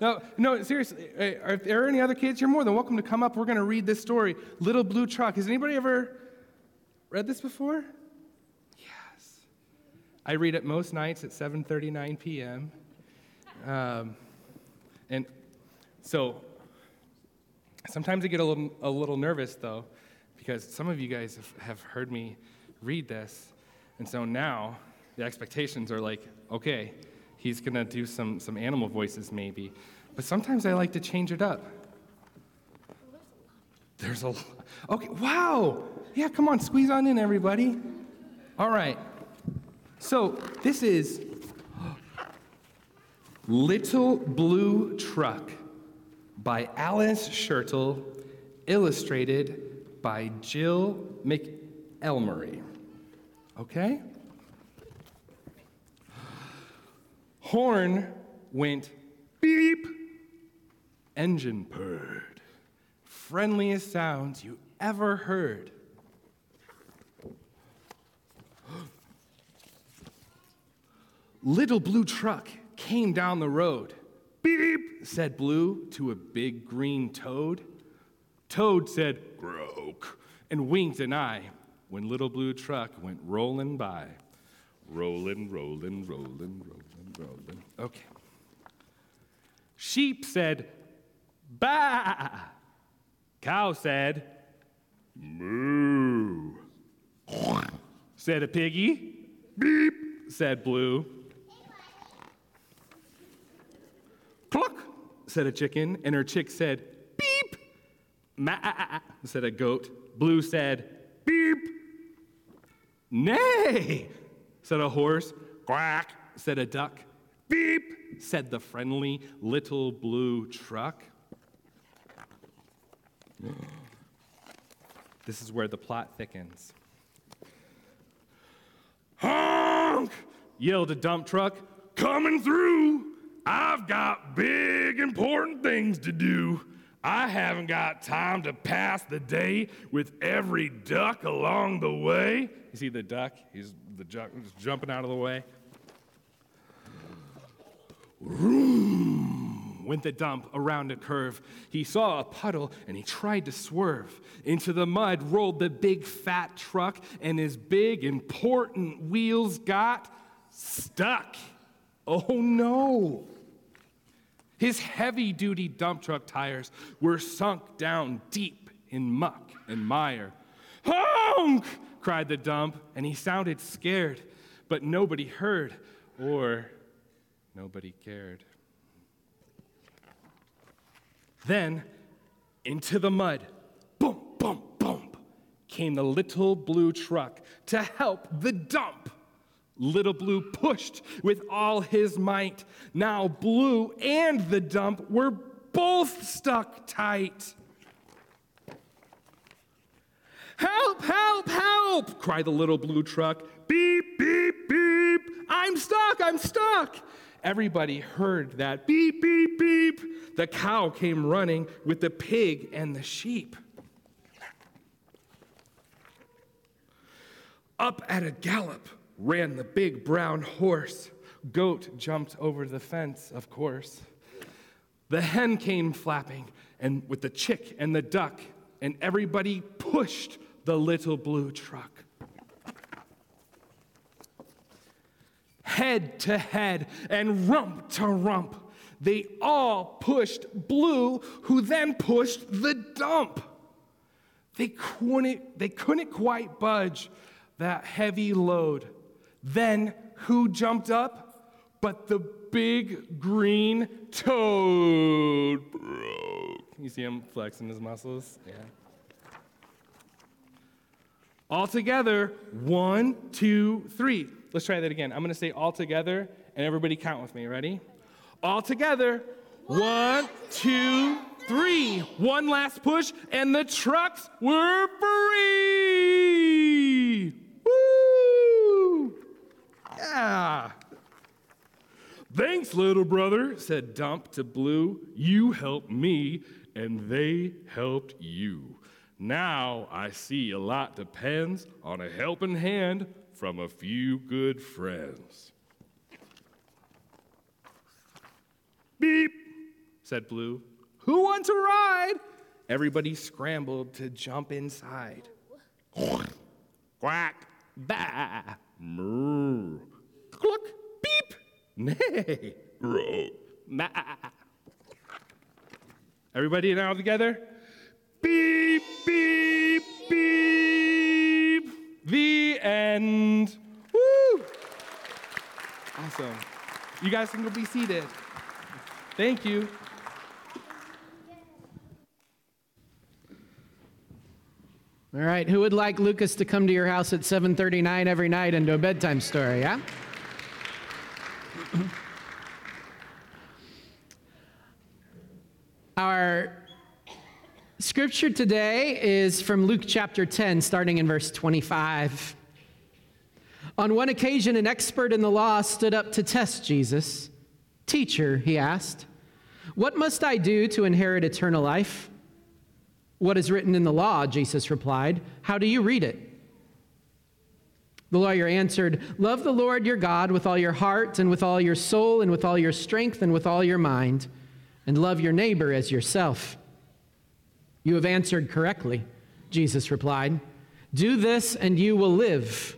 No, no, seriously. uh, Are there are any other kids? You're more than welcome to come up. We're going to read this story, Little Blue Truck. Has anybody ever read this before? Yes. I read it most nights at 7:39 p.m. Um, and so sometimes I get a little, a little nervous though, because some of you guys have heard me read this. And so now the expectations are like, okay, he's going to do some, some animal voices maybe. But sometimes I like to change it up. There's a lot. Okay, wow. Yeah, come on, squeeze on in, everybody. All right. So this is Little Blue Truck by Alice Schertle, illustrated by Jill McElmurry. Okay? Horn went beep, engine purred. Friendliest sounds you ever heard. Little blue truck came down the road. Beep, said Blue to a big green toad. Toad said, Croak, and winked an eye when little blue truck went rolling by. Rolling, rolling, rolling, rolling, rolling. Okay. Sheep said, Bah! Cow said, Moo. Said a piggy. Beep, said Blue. Cluck, said a chicken, and her chick said, Beep. Ma, said a goat. Blue said, Beep. Nay, said a horse. Quack, said a duck. Beep, said the friendly little blue truck. This is where the plot thickens. Honk! yelled a dump truck. Coming through! I've got big, important things to do. I haven't got time to pass the day with every duck along the way. You see the duck? He's the just jumping out of the way. Vroom, went the dump around a curve. He saw a puddle and he tried to swerve. Into the mud rolled the big fat truck, and his big important wheels got stuck. Oh no! His heavy duty dump truck tires were sunk down deep in muck and mire. Honk! cried the dump, and he sounded scared, but nobody heard or nobody cared. Then, into the mud, bump, bump, bump, came the little blue truck to help the dump. Little Blue pushed with all his might. Now, Blue and the dump were both stuck tight. Help, help, help, cried the little blue truck. Beep, beep, beep. I'm stuck, I'm stuck. Everybody heard that beep, beep, beep. The cow came running with the pig and the sheep. Up at a gallop ran the big brown horse. Goat jumped over the fence, of course. The hen came flapping, and with the chick and the duck, and everybody pushed the little blue truck. Head to head and rump to rump, they all pushed Blue, who then pushed the dump. They couldn't, they couldn't quite budge that heavy load. Then who jumped up? But the big green toad broke. You see him flexing his muscles? Yeah. All together, one, two, three. Let's try that again. I'm going to say all together, and everybody count with me. Ready? All together, one, two, three. One last push, and the trucks were free. Woo! Yeah. Thanks, little brother, said Dump to Blue. You helped me, and they helped you. Now I see a lot depends on a helping hand from a few good friends. Beep, said Blue. Who wants a ride? Everybody scrambled to jump inside. Quack, bah, moo, cluck, beep, nay, row, ma. Everybody now together? Beep, beep, beep. End. Woo! Awesome. You guys can go be seated. Thank you. All right, who would like Lucas to come to your house at 7:39 every night and do a bedtime story, yeah? Our scripture today is from Luke chapter 10 starting in verse 25. On one occasion an expert in the law stood up to test Jesus. "Teacher," he asked, "what must I do to inherit eternal life?" What is written in the law? Jesus replied. How do you read it? The lawyer answered, Love the Lord your God with all your heart, and with all your soul, and with all your strength, and with all your mind, and love your neighbor as yourself. You have answered correctly, Jesus replied. Do this, and you will live.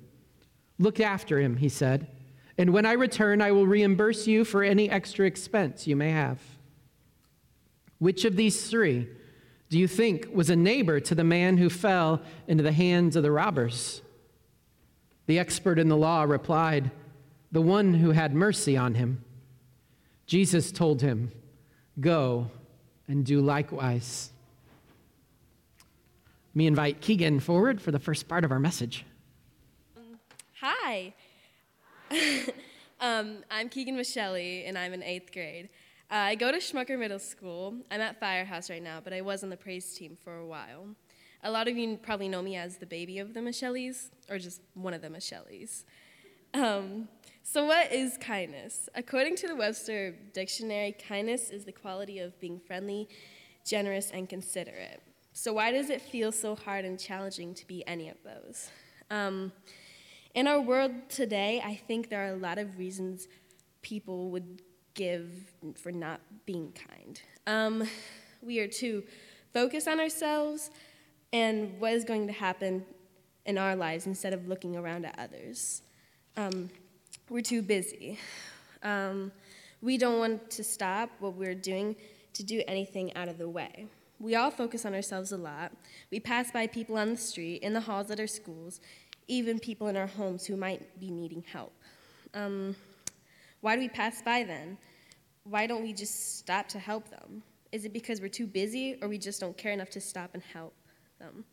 Look after him, he said, and when I return, I will reimburse you for any extra expense you may have. Which of these three? do you think was a neighbor to the man who fell into the hands of the robbers? The expert in the law replied, The one who had mercy on him. Jesus told him, Go and do likewise. Me invite Keegan forward for the first part of our message. Hi. um, I'm Keegan Michelle, and I'm in eighth grade. Uh, I go to Schmucker Middle School. I'm at Firehouse right now, but I was on the praise team for a while. A lot of you probably know me as the baby of the Michelles, or just one of the Michelles. Um, so, what is kindness? According to the Webster Dictionary, kindness is the quality of being friendly, generous, and considerate. So, why does it feel so hard and challenging to be any of those? Um, in our world today, I think there are a lot of reasons people would give for not being kind. Um, we are to focus on ourselves and what is going to happen in our lives instead of looking around at others. Um, we're too busy. Um, we don't want to stop what we're doing to do anything out of the way. We all focus on ourselves a lot. We pass by people on the street, in the halls at our schools, even people in our homes who might be needing help. Um, why do we pass by then? Why don't we just stop to help them? Is it because we're too busy or we just don't care enough to stop and help them?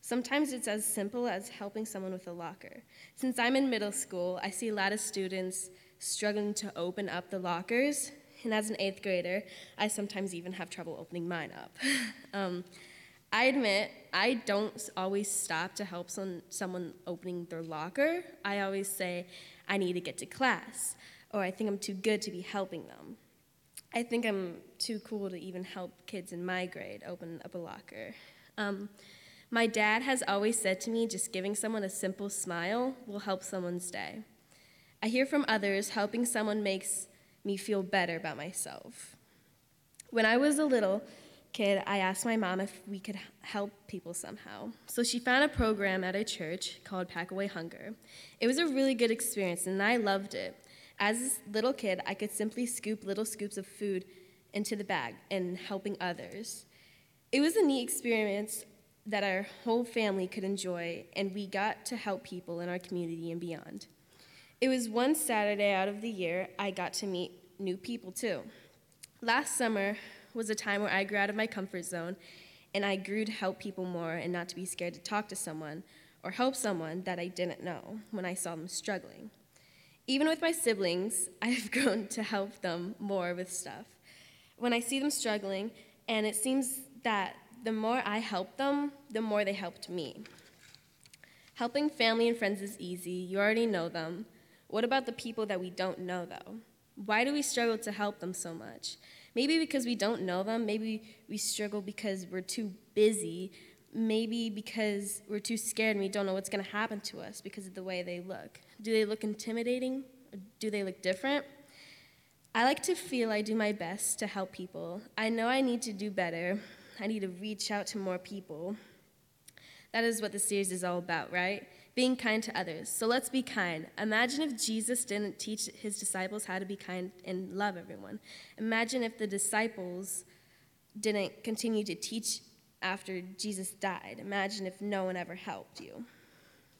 Sometimes it's as simple as helping someone with a locker. Since I'm in middle school, I see a lot of students struggling to open up the lockers, and as an eighth grader, I sometimes even have trouble opening mine up. um, I admit I don't always stop to help some, someone opening their locker. I always say, I need to get to class or I think I'm too good to be helping them. I think I'm too cool to even help kids in my grade open up a locker. Um, my dad has always said to me just giving someone a simple smile will help someone's day. I hear from others helping someone makes me feel better about myself. When I was a little kid, I asked my mom if we could help people somehow. So she found a program at a church called Pack Away Hunger. It was a really good experience, and I loved it. As a little kid, I could simply scoop little scoops of food into the bag and helping others. It was a neat experience that our whole family could enjoy, and we got to help people in our community and beyond. It was one Saturday out of the year I got to meet new people too. Last summer was a time where I grew out of my comfort zone and I grew to help people more and not to be scared to talk to someone or help someone that I didn't know when I saw them struggling. Even with my siblings, I've grown to help them more with stuff. When I see them struggling, and it seems that the more I help them, the more they helped me. Helping family and friends is easy, you already know them. What about the people that we don't know, though? Why do we struggle to help them so much? Maybe because we don't know them, maybe we struggle because we're too busy, maybe because we're too scared and we don't know what's going to happen to us because of the way they look. Do they look intimidating? Do they look different? I like to feel I do my best to help people. I know I need to do better. I need to reach out to more people. That is what the series is all about, right? Being kind to others. So let's be kind. Imagine if Jesus didn't teach his disciples how to be kind and love everyone. Imagine if the disciples didn't continue to teach after Jesus died. Imagine if no one ever helped you.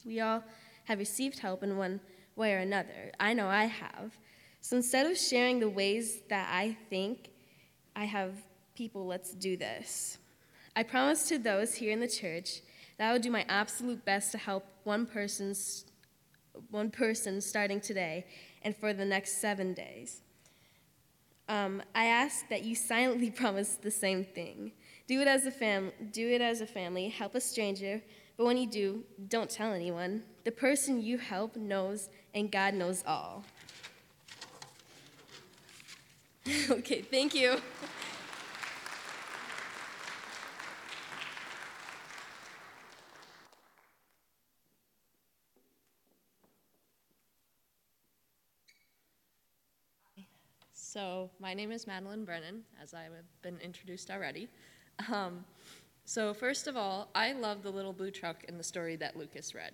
We all have received help in one way or another. I know I have. So instead of sharing the ways that I think I have people, let's do this. I promise to those here in the church that I will do my absolute best to help one person's one person starting today and for the next seven days. Um, I ask that you silently promise the same thing. Do it as a fam- do it as a family. Help a stranger, but when you do, don't tell anyone. The person you help knows, and God knows all. okay, thank you. So, my name is Madeline Brennan, as I have been introduced already. Um, so, first of all, I love the little blue truck in the story that Lucas read.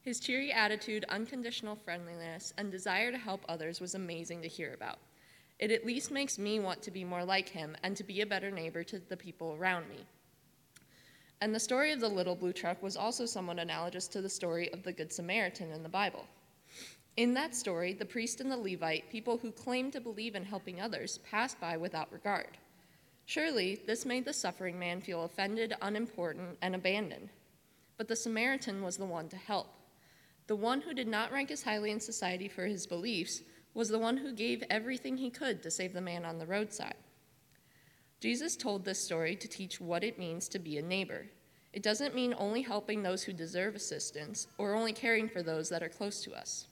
His cheery attitude, unconditional friendliness, and desire to help others was amazing to hear about. It at least makes me want to be more like him and to be a better neighbor to the people around me. And the story of the little blue truck was also somewhat analogous to the story of the Good Samaritan in the Bible. In that story, the priest and the Levite, people who claimed to believe in helping others, passed by without regard. Surely, this made the suffering man feel offended, unimportant, and abandoned. But the Samaritan was the one to help. The one who did not rank as highly in society for his beliefs was the one who gave everything he could to save the man on the roadside. Jesus told this story to teach what it means to be a neighbor. It doesn't mean only helping those who deserve assistance or only caring for those that are close to us.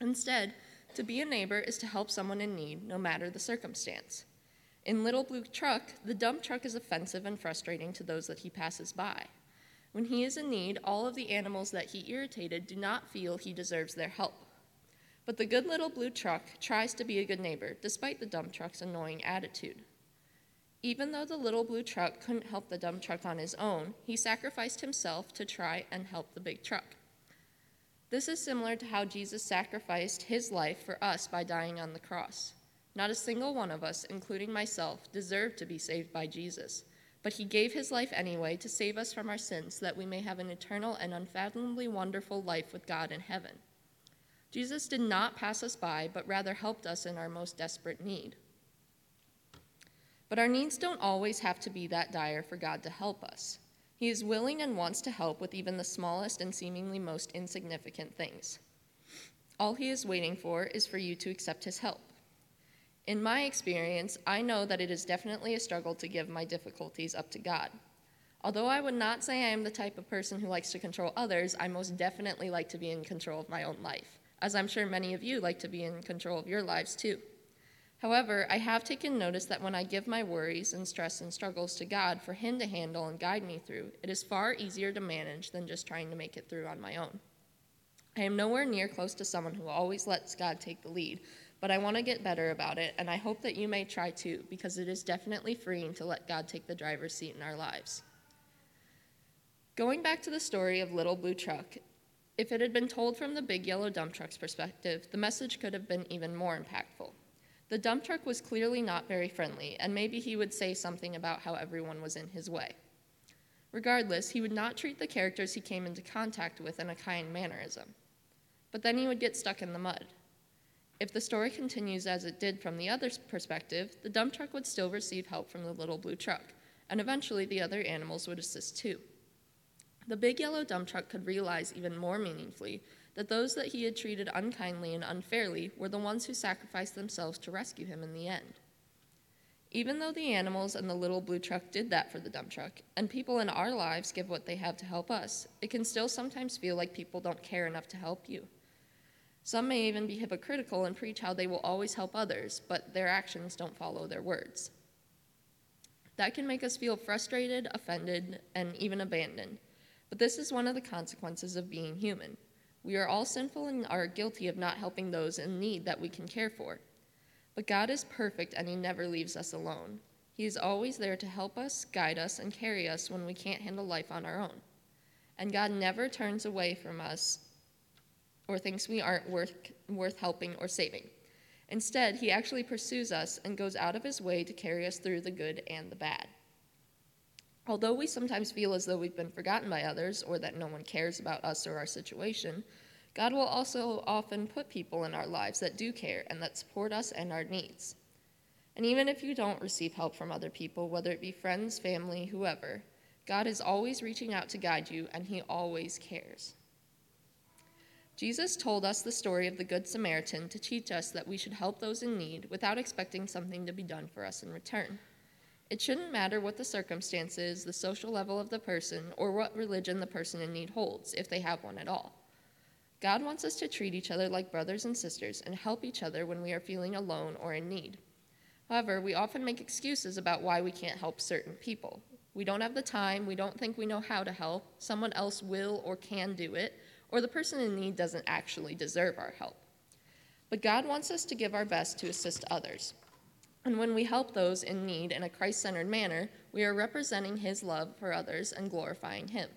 Instead, to be a neighbor is to help someone in need, no matter the circumstance. In Little Blue Truck, the dump truck is offensive and frustrating to those that he passes by. When he is in need, all of the animals that he irritated do not feel he deserves their help. But the good little blue truck tries to be a good neighbor, despite the dump truck's annoying attitude. Even though the little blue truck couldn't help the dump truck on his own, he sacrificed himself to try and help the big truck. This is similar to how Jesus sacrificed his life for us by dying on the cross. Not a single one of us, including myself, deserved to be saved by Jesus, but he gave his life anyway to save us from our sins so that we may have an eternal and unfathomably wonderful life with God in heaven. Jesus did not pass us by, but rather helped us in our most desperate need. But our needs don't always have to be that dire for God to help us. He is willing and wants to help with even the smallest and seemingly most insignificant things. All he is waiting for is for you to accept his help. In my experience, I know that it is definitely a struggle to give my difficulties up to God. Although I would not say I am the type of person who likes to control others, I most definitely like to be in control of my own life, as I'm sure many of you like to be in control of your lives too. However, I have taken notice that when I give my worries and stress and struggles to God for Him to handle and guide me through, it is far easier to manage than just trying to make it through on my own. I am nowhere near close to someone who always lets God take the lead, but I want to get better about it, and I hope that you may try too, because it is definitely freeing to let God take the driver's seat in our lives. Going back to the story of Little Blue Truck, if it had been told from the big yellow dump truck's perspective, the message could have been even more impactful. The dump truck was clearly not very friendly, and maybe he would say something about how everyone was in his way. Regardless, he would not treat the characters he came into contact with in a kind mannerism. But then he would get stuck in the mud. If the story continues as it did from the other's perspective, the dump truck would still receive help from the little blue truck, and eventually the other animals would assist too. The big yellow dump truck could realize even more meaningfully that those that he had treated unkindly and unfairly were the ones who sacrificed themselves to rescue him in the end. Even though the animals and the little blue truck did that for the dump truck, and people in our lives give what they have to help us, it can still sometimes feel like people don't care enough to help you. Some may even be hypocritical and preach how they will always help others, but their actions don't follow their words. That can make us feel frustrated, offended, and even abandoned. But this is one of the consequences of being human. We are all sinful and are guilty of not helping those in need that we can care for. But God is perfect and He never leaves us alone. He is always there to help us, guide us, and carry us when we can't handle life on our own. And God never turns away from us or thinks we aren't worth, worth helping or saving. Instead, He actually pursues us and goes out of His way to carry us through the good and the bad. Although we sometimes feel as though we've been forgotten by others or that no one cares about us or our situation, God will also often put people in our lives that do care and that support us and our needs. And even if you don't receive help from other people, whether it be friends, family, whoever, God is always reaching out to guide you and He always cares. Jesus told us the story of the Good Samaritan to teach us that we should help those in need without expecting something to be done for us in return. It shouldn't matter what the circumstances, the social level of the person, or what religion the person in need holds, if they have one at all. God wants us to treat each other like brothers and sisters and help each other when we are feeling alone or in need. However, we often make excuses about why we can't help certain people. We don't have the time, we don't think we know how to help, someone else will or can do it, or the person in need doesn't actually deserve our help. But God wants us to give our best to assist others. And when we help those in need in a Christ centered manner, we are representing His love for others and glorifying Him.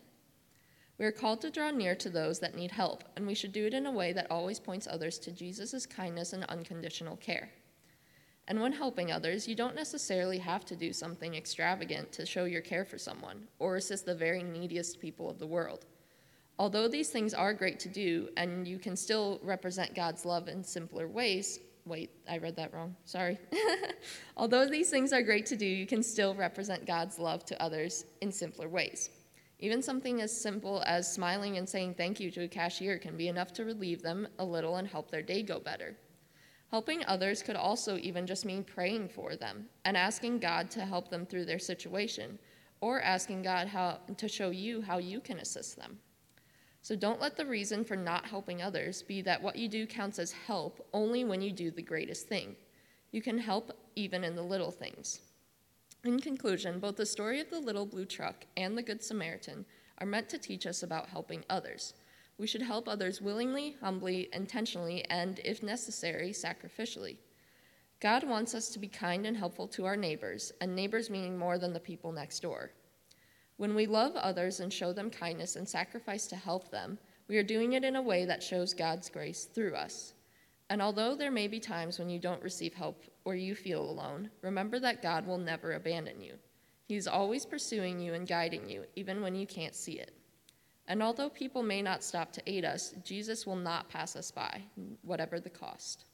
We are called to draw near to those that need help, and we should do it in a way that always points others to Jesus' kindness and unconditional care. And when helping others, you don't necessarily have to do something extravagant to show your care for someone or assist the very neediest people of the world. Although these things are great to do, and you can still represent God's love in simpler ways, Wait, I read that wrong. Sorry. Although these things are great to do, you can still represent God's love to others in simpler ways. Even something as simple as smiling and saying thank you to a cashier can be enough to relieve them a little and help their day go better. Helping others could also even just mean praying for them and asking God to help them through their situation, or asking God how, to show you how you can assist them. So don't let the reason for not helping others be that what you do counts as help only when you do the greatest thing. You can help even in the little things. In conclusion, both the story of the little blue truck and the Good Samaritan are meant to teach us about helping others. We should help others willingly, humbly, intentionally, and, if necessary, sacrificially. God wants us to be kind and helpful to our neighbors, and neighbors meaning more than the people next door. When we love others and show them kindness and sacrifice to help them, we are doing it in a way that shows God's grace through us. And although there may be times when you don't receive help or you feel alone, remember that God will never abandon you. He is always pursuing you and guiding you, even when you can't see it. And although people may not stop to aid us, Jesus will not pass us by, whatever the cost.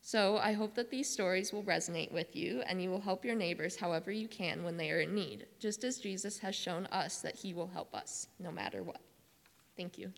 So I hope that these stories will resonate with you and you will help your neighbors however you can when they are in need, just as Jesus has shown us that he will help us no matter what. Thank you.